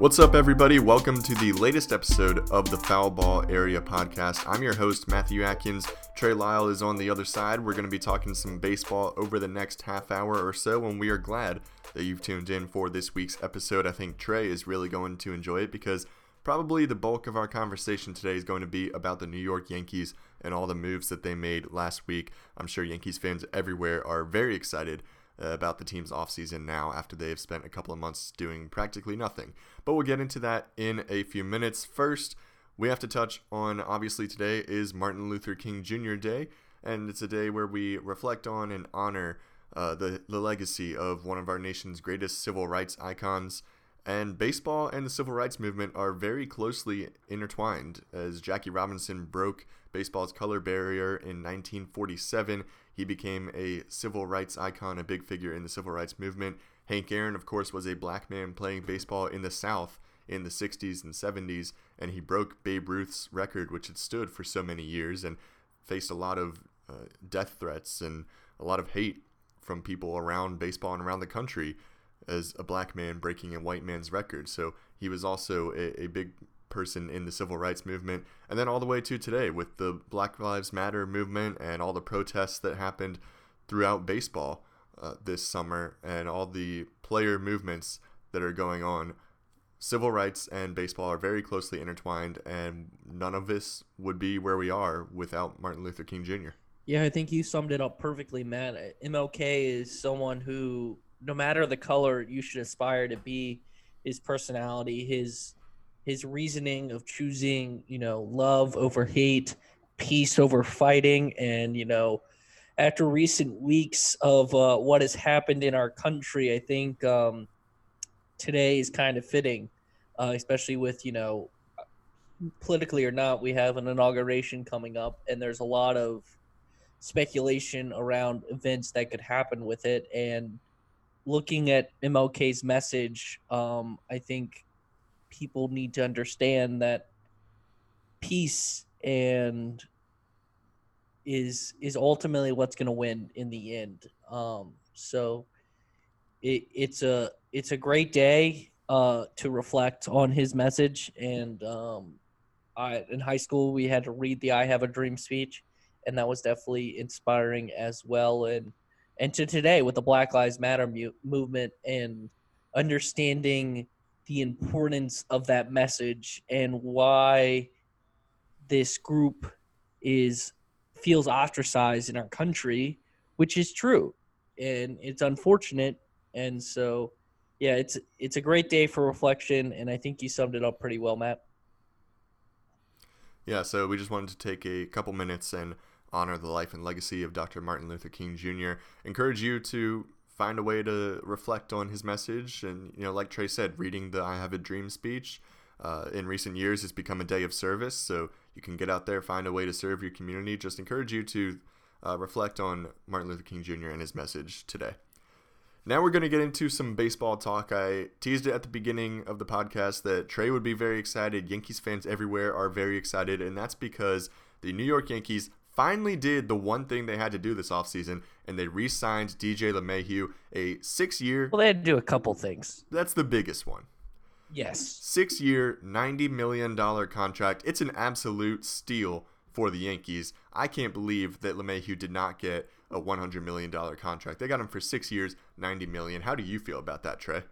What's up, everybody? Welcome to the latest episode of the Foul Ball Area podcast. I'm your host, Matthew Atkins. Trey Lyle is on the other side. We're going to be talking some baseball over the next half hour or so, and we are glad that you've tuned in for this week's episode. I think Trey is really going to enjoy it because probably the bulk of our conversation today is going to be about the New York Yankees and all the moves that they made last week. I'm sure Yankees fans everywhere are very excited about the team's offseason now after they've spent a couple of months doing practically nothing. But we'll get into that in a few minutes. First, we have to touch on obviously today is Martin Luther King Jr. Day, and it's a day where we reflect on and honor uh, the, the legacy of one of our nation's greatest civil rights icons. And baseball and the civil rights movement are very closely intertwined. As Jackie Robinson broke baseball's color barrier in 1947, he became a civil rights icon, a big figure in the civil rights movement. Hank Aaron, of course, was a black man playing baseball in the South in the 60s and 70s, and he broke Babe Ruth's record, which had stood for so many years, and faced a lot of uh, death threats and a lot of hate from people around baseball and around the country as a black man breaking a white man's record. So he was also a, a big person in the civil rights movement, and then all the way to today with the Black Lives Matter movement and all the protests that happened throughout baseball uh, this summer and all the player movements that are going on. Civil rights and baseball are very closely intertwined, and none of this would be where we are without Martin Luther King Jr. Yeah, I think you summed it up perfectly, Matt. MLK is someone who, no matter the color, you should aspire to be. His personality, his his reasoning of choosing, you know, love over hate, peace over fighting, and you know, after recent weeks of uh, what has happened in our country, I think um, today is kind of fitting, uh, especially with you know, politically or not, we have an inauguration coming up, and there's a lot of speculation around events that could happen with it, and looking at MLK's message, um, I think people need to understand that peace and is is ultimately what's going to win in the end. Um, so it, it's a it's a great day uh, to reflect on his message. And um, I in high school we had to read the "I Have a Dream" speech, and that was definitely inspiring as well. And and to today with the Black Lives Matter mu- movement and understanding the importance of that message and why this group is feels ostracized in our country, which is true, and it's unfortunate. And so, yeah, it's it's a great day for reflection, and I think you summed it up pretty well, Matt. Yeah, so we just wanted to take a couple minutes and honor the life and legacy of Dr. Martin Luther King Jr. Encourage you to find a way to reflect on his message. And, you know, like Trey said, reading the I Have a Dream speech uh, in recent years has become a day of service. So you can get out there, find a way to serve your community. Just encourage you to uh, reflect on Martin Luther King Jr. and his message today. Now we're going to get into some baseball talk. I teased it at the beginning of the podcast that Trey would be very excited. Yankees fans everywhere are very excited, and that's because the New York Yankees finally did the one thing they had to do this offseason, and they re signed DJ LeMahieu a six year. Well, they had to do a couple things. That's the biggest one. Yes. Six year, $90 million contract. It's an absolute steal for the Yankees. I can't believe that LeMahieu did not get a $100 million contract. They got him for six years, 90 million. How do you feel about that, Trey?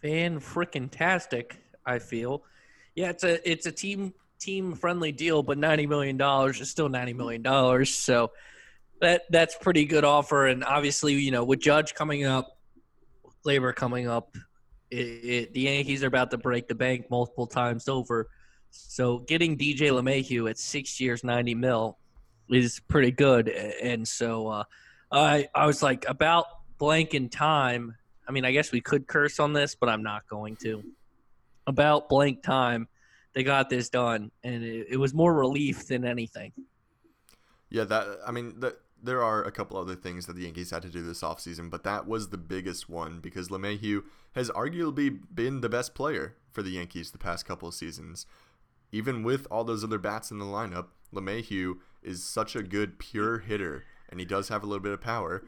Fan freaking tastic, I feel. Yeah, it's a it's a team team friendly deal, but ninety million dollars is still ninety million dollars. So that that's pretty good offer. And obviously, you know, with Judge coming up, Gleyber coming up, it, it, the Yankees are about to break the bank multiple times over. So getting DJ LeMahieu at six years, ninety mil, is pretty good. And so uh, I I was like about blank in time. I mean, I guess we could curse on this, but I'm not going to. about blank time, they got this done, and it, it was more relief than anything. Yeah, that I mean, the, there are a couple other things that the Yankees had to do this offseason, but that was the biggest one because LeMahieu has arguably been the best player for the Yankees the past couple of seasons. Even with all those other bats in the lineup, LeMahieu is such a good pure hitter, and he does have a little bit of power.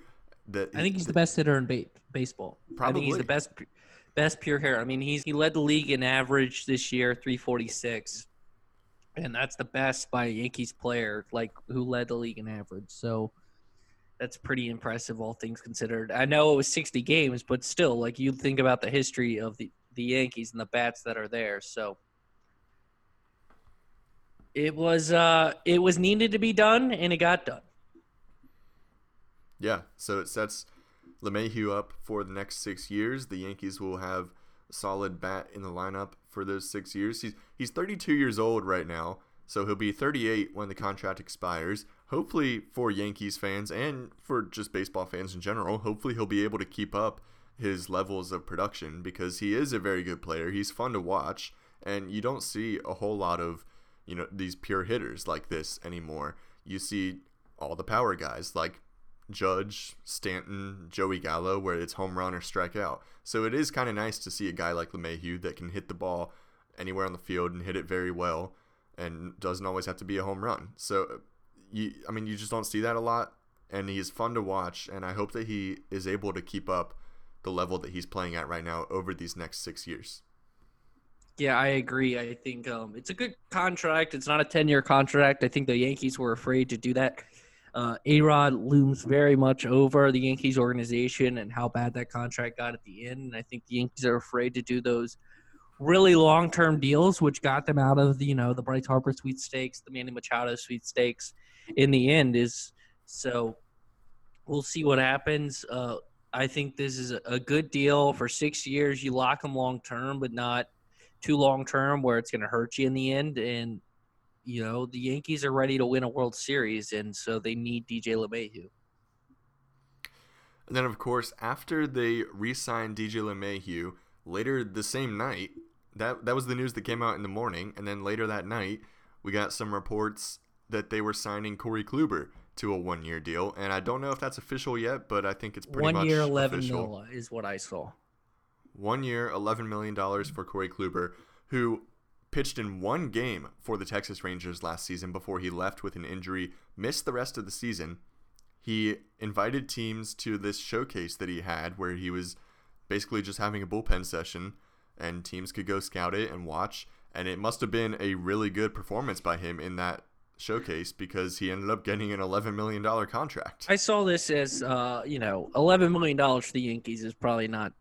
That I think he's the best hitter in ba- baseball. Probably. I think he's the best best pure hitter. I mean, he's he led the league in average this year, 346 and that's the best by a Yankees player, like who led the league in average. So that's pretty impressive, all things considered. I know it was 60 games, but still, like you think about the history of the the Yankees and the bats that are there. So it was uh it was needed to be done, and it got done. Yeah, so it sets LeMahieu up for the next six years. The Yankees will have a solid bat in the lineup for those six years. He's he's 32 years old right now, so he'll be 38 when the contract expires. Hopefully, for Yankees fans and for just baseball fans in general, hopefully he'll be able to keep up his levels of production because he is a very good player. He's fun to watch, and you don't see a whole lot of you know these pure hitters like this anymore. You see all the power guys like Judge, Stanton, Joey Gallo, where it's home run or strikeout. So it is kind of nice to see a guy like LeMahieu that can hit the ball anywhere on the field and hit it very well, and doesn't always have to be a home run. So, you, I mean, you just don't see that a lot, and he's fun to watch. And I hope that he is able to keep up the level that he's playing at right now over these next six years. Yeah, I agree. I think um, it's a good contract. It's not a 10 year contract. I think the Yankees were afraid to do that. Uh, Rod looms very much over the Yankees organization and how bad that contract got at the end. And I think the Yankees are afraid to do those really long term deals, which got them out of the, you know, the Bryce Harper sweet sweepstakes, the Manny Machado sweet sweepstakes in the end is so we'll see what happens. Uh, I think this is a good deal for six years. You lock them long term, but not too long term where it's going to hurt you in the end. And you know the Yankees are ready to win a World Series, and so they need DJ LeMahieu. And then, of course, after they re-signed DJ LeMahieu later the same night, that that was the news that came out in the morning, and then later that night, we got some reports that they were signing Corey Kluber to a one-year deal, and I don't know if that's official yet, but I think it's pretty one much year, eleven official. is what I saw. One year, $11 million for Corey Kluber, who pitched in one game for the Texas Rangers last season before he left with an injury, missed the rest of the season. He invited teams to this showcase that he had where he was basically just having a bullpen session and teams could go scout it and watch. And it must have been a really good performance by him in that showcase because he ended up getting an $11 million contract. I saw this as, uh, you know, eleven million dollars for the Yankees is probably not,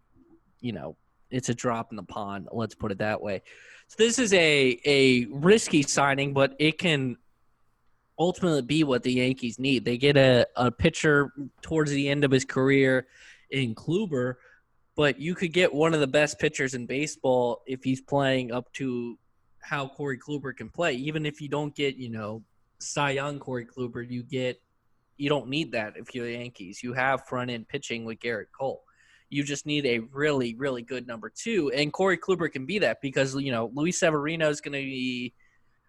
you know, it's a drop in the pond. Let's put it that way. So this is a a risky signing, but it can ultimately be what the Yankees need. They get a, a pitcher towards the end of his career in Kluber, but you could get one of the best pitchers in baseball if he's playing up to how Corey Kluber can play. Even if you don't get, you know, Cy Young Corey Kluber, you get you don't need that if you're the Yankees. You have front end pitching with Gerrit Cole. You just need a really, really good number two, and Corey Kluber can be that because you know Luis Severino is going to be.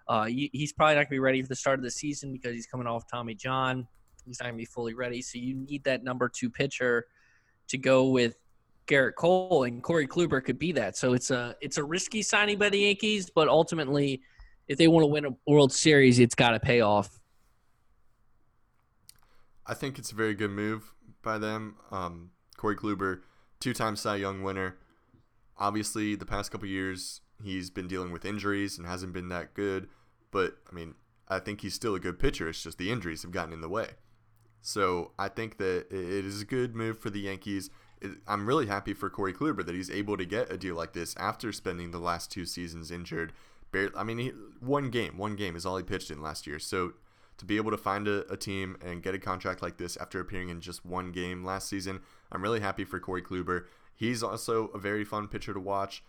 Uh, he's probably not going to be ready for the start of the season because he's coming off Tommy John. He's not going to be fully ready, so you need that number two pitcher to go with Gerrit Cole, and Corey Kluber could be that. So it's a it's a risky signing by the Yankees, but ultimately, if they want to win a World Series, it's got to pay off. I think it's a very good move by them. Um, Corey Kluber, two-time Cy Young winner. Obviously, the past couple years he's been dealing with injuries and hasn't been that good. But I mean, I think he's still a good pitcher. It's just the injuries have gotten in the way. So I think that it is a good move for the Yankees. I'm really happy for Corey Kluber that he's able to get a deal like this after spending the last two seasons injured. Barely, I mean, he, one game, one game is all he pitched in last year. So to be able to find a, a, team and get a contract like this after appearing in just one game last season, I'm really happy for Corey Kluber. He's also a very fun pitcher to watch.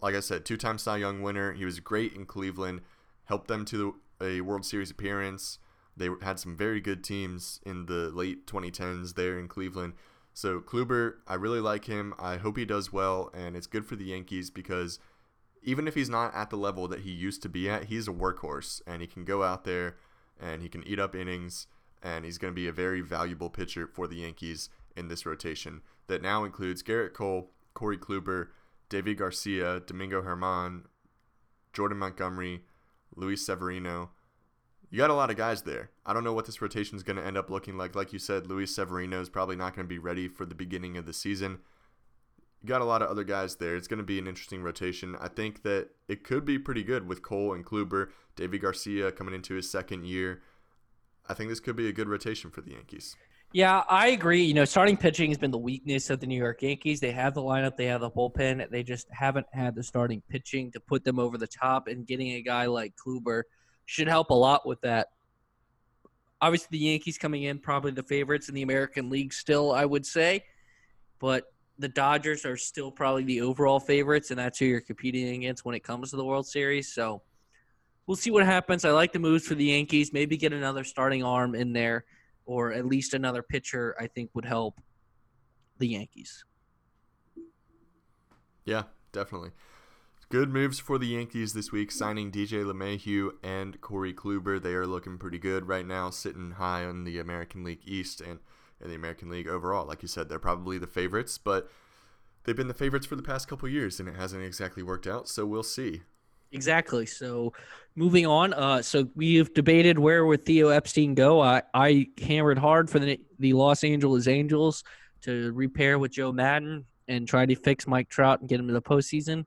Like I said, two-time Cy Young winner. He was great in Cleveland, helped them to a World Series appearance. They had some very good teams in the late 2010s there in Cleveland. So Kluber, I really like him. I hope he does well, and it's good for the Yankees because even if he's not at the level that he used to be at, he's a workhorse and he can go out there and he can eat up innings and he's going to be a very valuable pitcher for the Yankees in this rotation that now includes Gerrit Cole, Corey Kluber, Deivi Garcia, Domingo Germán, Jordan Montgomery, Luis Severino. You got a lot of guys there. I don't know what this rotation is going to end up looking like. Like you said, Luis Severino is probably not going to be ready for the beginning of the season. Got a lot of other guys there. It's going to be an interesting rotation. I think that it could be pretty good with Cole and Kluber, Deivi Garcia coming into his second year. I think this could be a good rotation for the Yankees. Yeah, I agree. You know, starting pitching has been the weakness of the New York Yankees. They have the lineup, they have the bullpen. They just haven't had the starting pitching to put them over the top. And getting a guy like Kluber should help a lot with that. Obviously, the Yankees coming in probably the favorites in the American League still, I would say. But the Dodgers are still probably the overall favorites, and that's who you're competing against when it comes to the World Series. So we'll see what happens. I like the moves for the Yankees. Maybe get another starting arm in there, or at least another pitcher. I think would help the Yankees. Yeah, definitely. Good moves for the Yankees this week, signing DJ LeMahieu and Corey Kluber. They are looking pretty good right now, sitting high on the American League East and in the American League overall. Like you said, they're probably the favorites, but they've been the favorites for the past couple years, and it hasn't exactly worked out. So we'll see. Exactly. So, moving on. Uh, so we've debated where would Theo Epstein go. I, I hammered hard for the the Los Angeles Angels to repair with Joe Maddon and try to fix Mike Trout and get him to the postseason.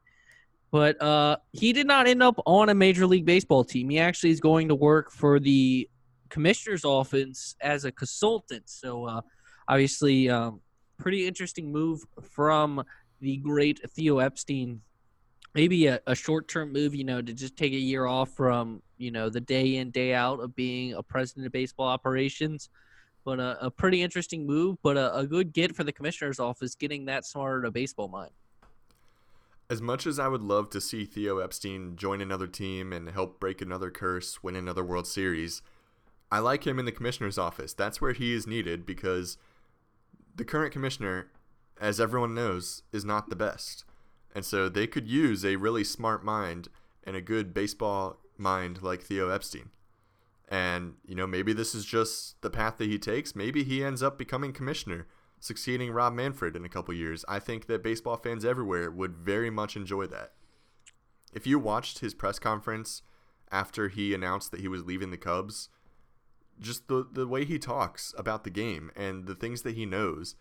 But uh, he did not end up on a Major League Baseball team. He actually is going to work for the commissioner's office as a consultant. So uh, obviously, um, pretty interesting move from the great Theo Epstein. Maybe a, a short-term move, you know, to just take a year off from you know the day in day out of being a president of baseball operations. But a, a pretty interesting move, but a, a good get for the commissioner's office, getting that smart a baseball mind. As much as I would love to see Theo Epstein join another team and help break another curse, win another World Series, I like him in the commissioner's office. That's where he is needed because the current commissioner, as everyone knows, is not the best. And so they could use a really smart mind and a good baseball mind like Theo Epstein. And, you know, maybe this is just the path that he takes. Maybe he ends up becoming commissioner, succeeding Rob Manfred in a couple years. I think that baseball fans everywhere would very much enjoy that. If you watched his press conference after he announced that he was leaving the Cubs, just the the way he talks about the game and the things that he knows,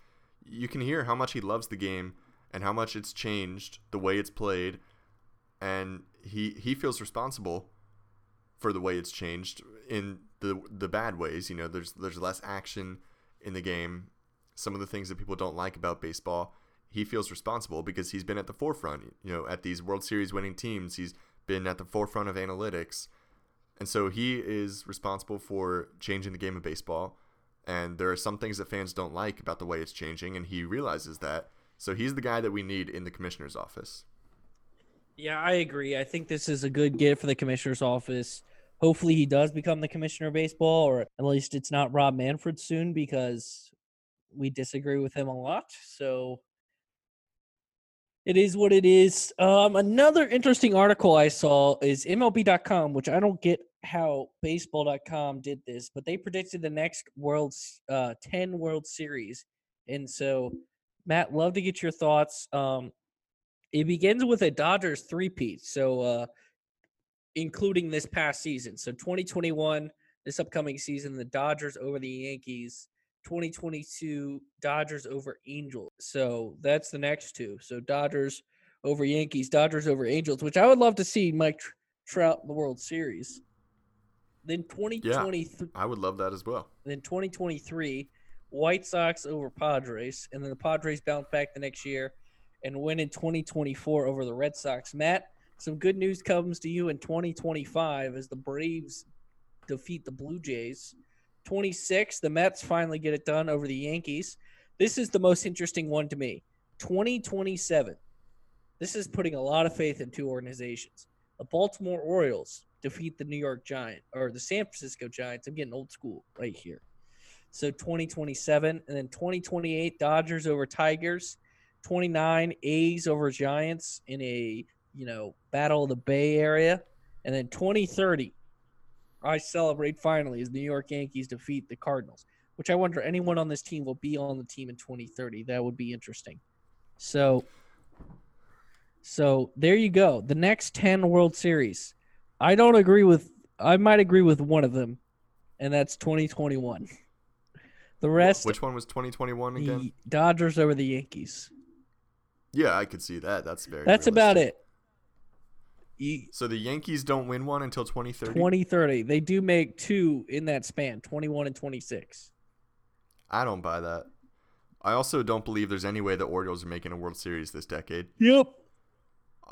you can hear how much he loves the game and how much it's changed the way it's played, and he he feels responsible for the way it's changed in the the bad ways. You know, there's there's less action in the game. Some of the things that people don't like about baseball, he feels responsible because he's been at the forefront. You know, at these World Series winning teams, he's been at the forefront of analytics and so he is responsible for changing the game of baseball. And there are some things that fans don't like about the way it's changing, and he realizes that. So he's the guy that we need in the commissioner's office. Yeah, I agree. I think this is a good get for the commissioner's office. Hopefully, he does become the commissioner of baseball, or at least it's not Rob Manfred soon because we disagree with him a lot. So it is what it is. Um, another interesting article I saw is MLB.com, which I don't get how baseball.com did this, but they predicted the next world's uh 10 World Series. And so Matt, love to get your thoughts. Um it begins with a Dodgers three-peat. So uh including this past season. So 2021, this upcoming season, the Dodgers over the Yankees. 2022 Dodgers over Angels. So that's the next two. So Dodgers over Yankees, Dodgers over Angels, which I would love to see Mike Trout in the World Series. Then 2023. Yeah, I would love that as well. Then 2023, White Sox over Padres, and then the Padres bounce back the next year and win in 2024 over the Red Sox. Matt, some good news comes to you in 2025 as the Braves defeat the Blue Jays. 26, the Mets finally get it done over the Yankees. This is the most interesting one to me. 2027. This is putting a lot of faith in two organizations. The Baltimore Orioles defeat the New York Giant or the San Francisco Giants. I'm getting old school right here. So 2027 and then 2028 Dodgers over Tigers, 29 A's over Giants in a you know, battle of the Bay Area, and then 2030, I celebrate finally as New York Yankees defeat the Cardinals. Which I wonder anyone on this team will be on the team in 2030. That would be interesting. So, so there you go. The next 10 World Series. I don't agree with. I might agree with one of them, and that's 2021. The rest. Which one was 2021 again? The Dodgers over the Yankees. Yeah, I could see that. That's very. That's realistic. about it. You, So the Yankees don't win one until 2030. 2030. They do make two in that span, 21 and 26. I don't buy that. I also don't believe there's any way the Orioles are making a World Series this decade. Yep.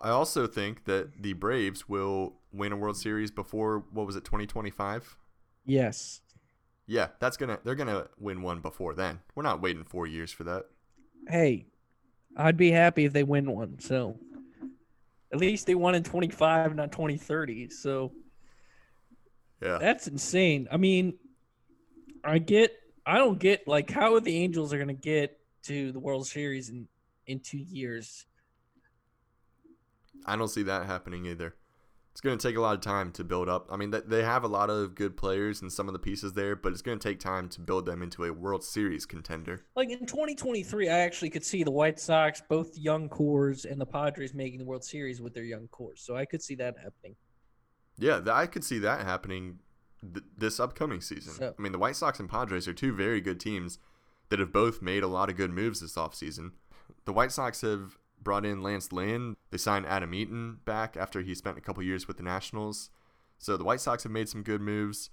I also think that the Braves will win a World Series before what was it 2025? Yes. Yeah, that's gonna they're gonna win one before then. We're not waiting four years for that. Hey, I'd be happy if they win one. So at least they won in 25, not 2030. So Yeah, that's insane. I mean, I get, I don't get like how the Angels are going to get to the World Series in, in two years. I don't see that happening either. It's gonna take a lot of time to build up. I mean, th- they have a lot of good players and some of the pieces there, but it's gonna take time to build them into a World Series contender. Like in 2023, I actually could see the White Sox, both young cores, and the Padres making the World Series with their young cores. So I could see that happening. Yeah, I could see that happening th- this upcoming season. So- I mean, the White Sox and Padres are two very good teams that have both made a lot of good moves this offseason. The White Sox have brought in Lance Lynn. They signed Adam Eaton back after he spent a couple years with the Nationals. So the White Sox have made some good moves.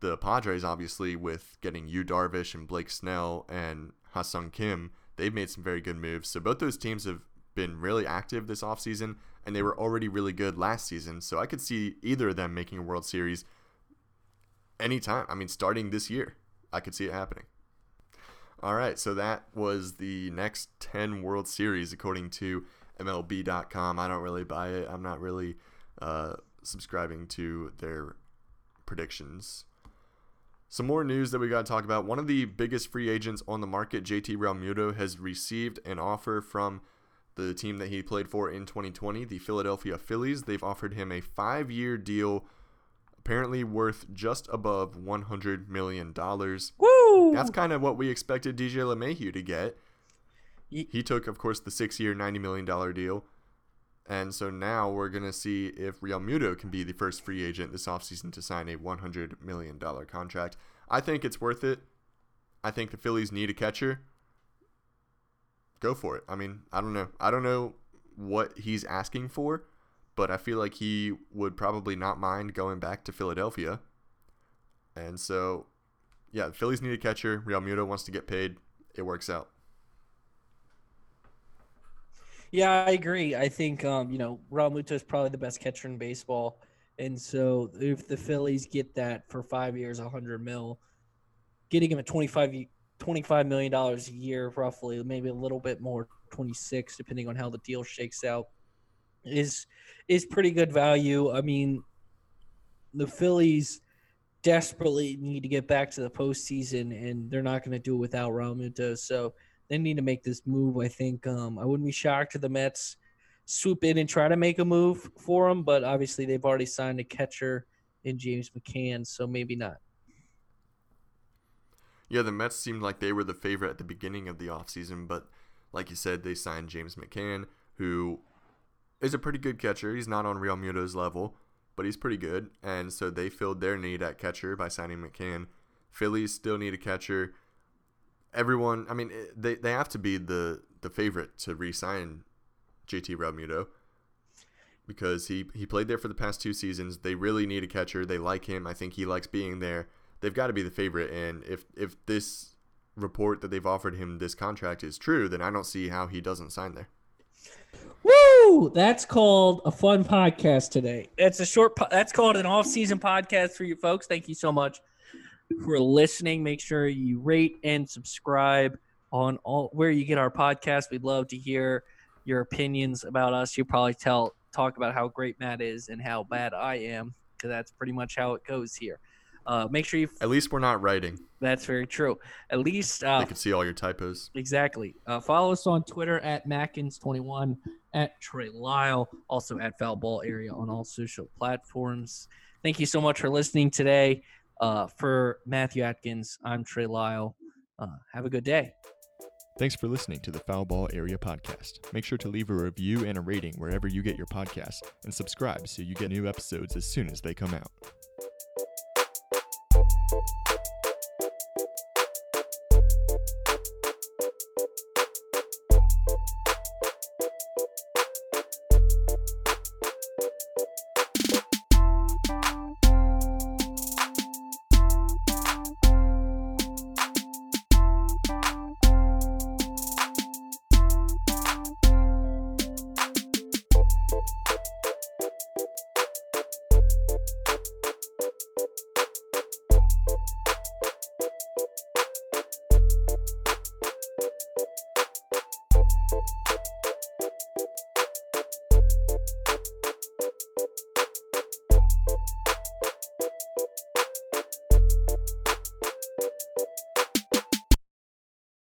The Padres, obviously, with getting Yu Darvish and Blake Snell and Ha-Seong Kim, they've made some very good moves. So both those teams have been really active this offseason, and they were already really good last season. So I could see either of them making a World Series anytime. I mean, starting this year, I could see it happening. All right, so that was the next 10 World Series according to MLB.com. I don't really buy it. I'm not really uh, subscribing to their predictions. Some more news that we got to talk about. One of the biggest free agents on the market, JT Realmuto, has received an offer from the team that he played for in 2020, the Philadelphia Phillies. They've offered him a five year deal, apparently worth just above $100 million. Woo! That's kind of what we expected DJ LeMahieu to get. He took, of course, the six-year, ninety million dollar deal, and so now we're gonna see if Realmuto can be the first free agent this offseason to sign a one hundred million dollar contract. I think it's worth it. I think the Phillies need a catcher. Go for it. I mean, I don't know. I don't know what he's asking for, but I feel like he would probably not mind going back to Philadelphia. And so, yeah, the Phillies need a catcher. Realmuto wants to get paid. It works out. Yeah, I agree. I think um, you know, Realmuto is probably the best catcher in baseball. And so if the Phillies get that for five years, a 100 mil, getting him at 25, 25 million dollars a year, roughly, maybe a little bit more, 26, depending on how the deal shakes out, is is pretty good value. I mean, the Phillies desperately need to get back to the postseason, and they're not going to do it without Realmuto. So they need to make this move. I think um, I wouldn't be shocked if the Mets swoop in and try to make a move for him, but obviously they've already signed a catcher in James McCann, so maybe not. Yeah, the Mets seemed like they were the favorite at the beginning of the offseason, but like you said, they signed James McCann, who is a pretty good catcher. He's not on Realmuto's level, but he's pretty good. And so they filled their need at catcher by signing McCann. Phillies still need a catcher. Everyone, I mean, they, they have to be the, the favorite to re sign JT Realmuto because he, he played there for the past two seasons. They really need a catcher. They like him. I think he likes being there they've got to be the favorite. And if if this report that they've offered him this contract is true, then I don't see how he doesn't sign there. That's called a fun podcast today. That's a short. Po- that's called an off-season podcast for you folks. Thank you so much for listening. Make sure you rate and subscribe on all where you get our podcast. We'd love to hear your opinions about us. You probably tell talk about how great Matt is and how bad I am because that's pretty much how it goes here. Uh, make sure you. At least we're not writing. That's very true. At least uh, they could see all your typos. Exactly. Uh, follow us on Twitter at Mackins21, at Trey Lyle, also at Foul Ball Area on all social platforms. Thank you so much for listening today. Uh, for Matthew Atkins, I'm Trey Lyle. Uh, have a good day. Thanks for listening to the Foul Ball Area Podcast. Make sure to leave a review and a rating wherever you get your podcasts and subscribe so you get new episodes as soon as they come out. Thank you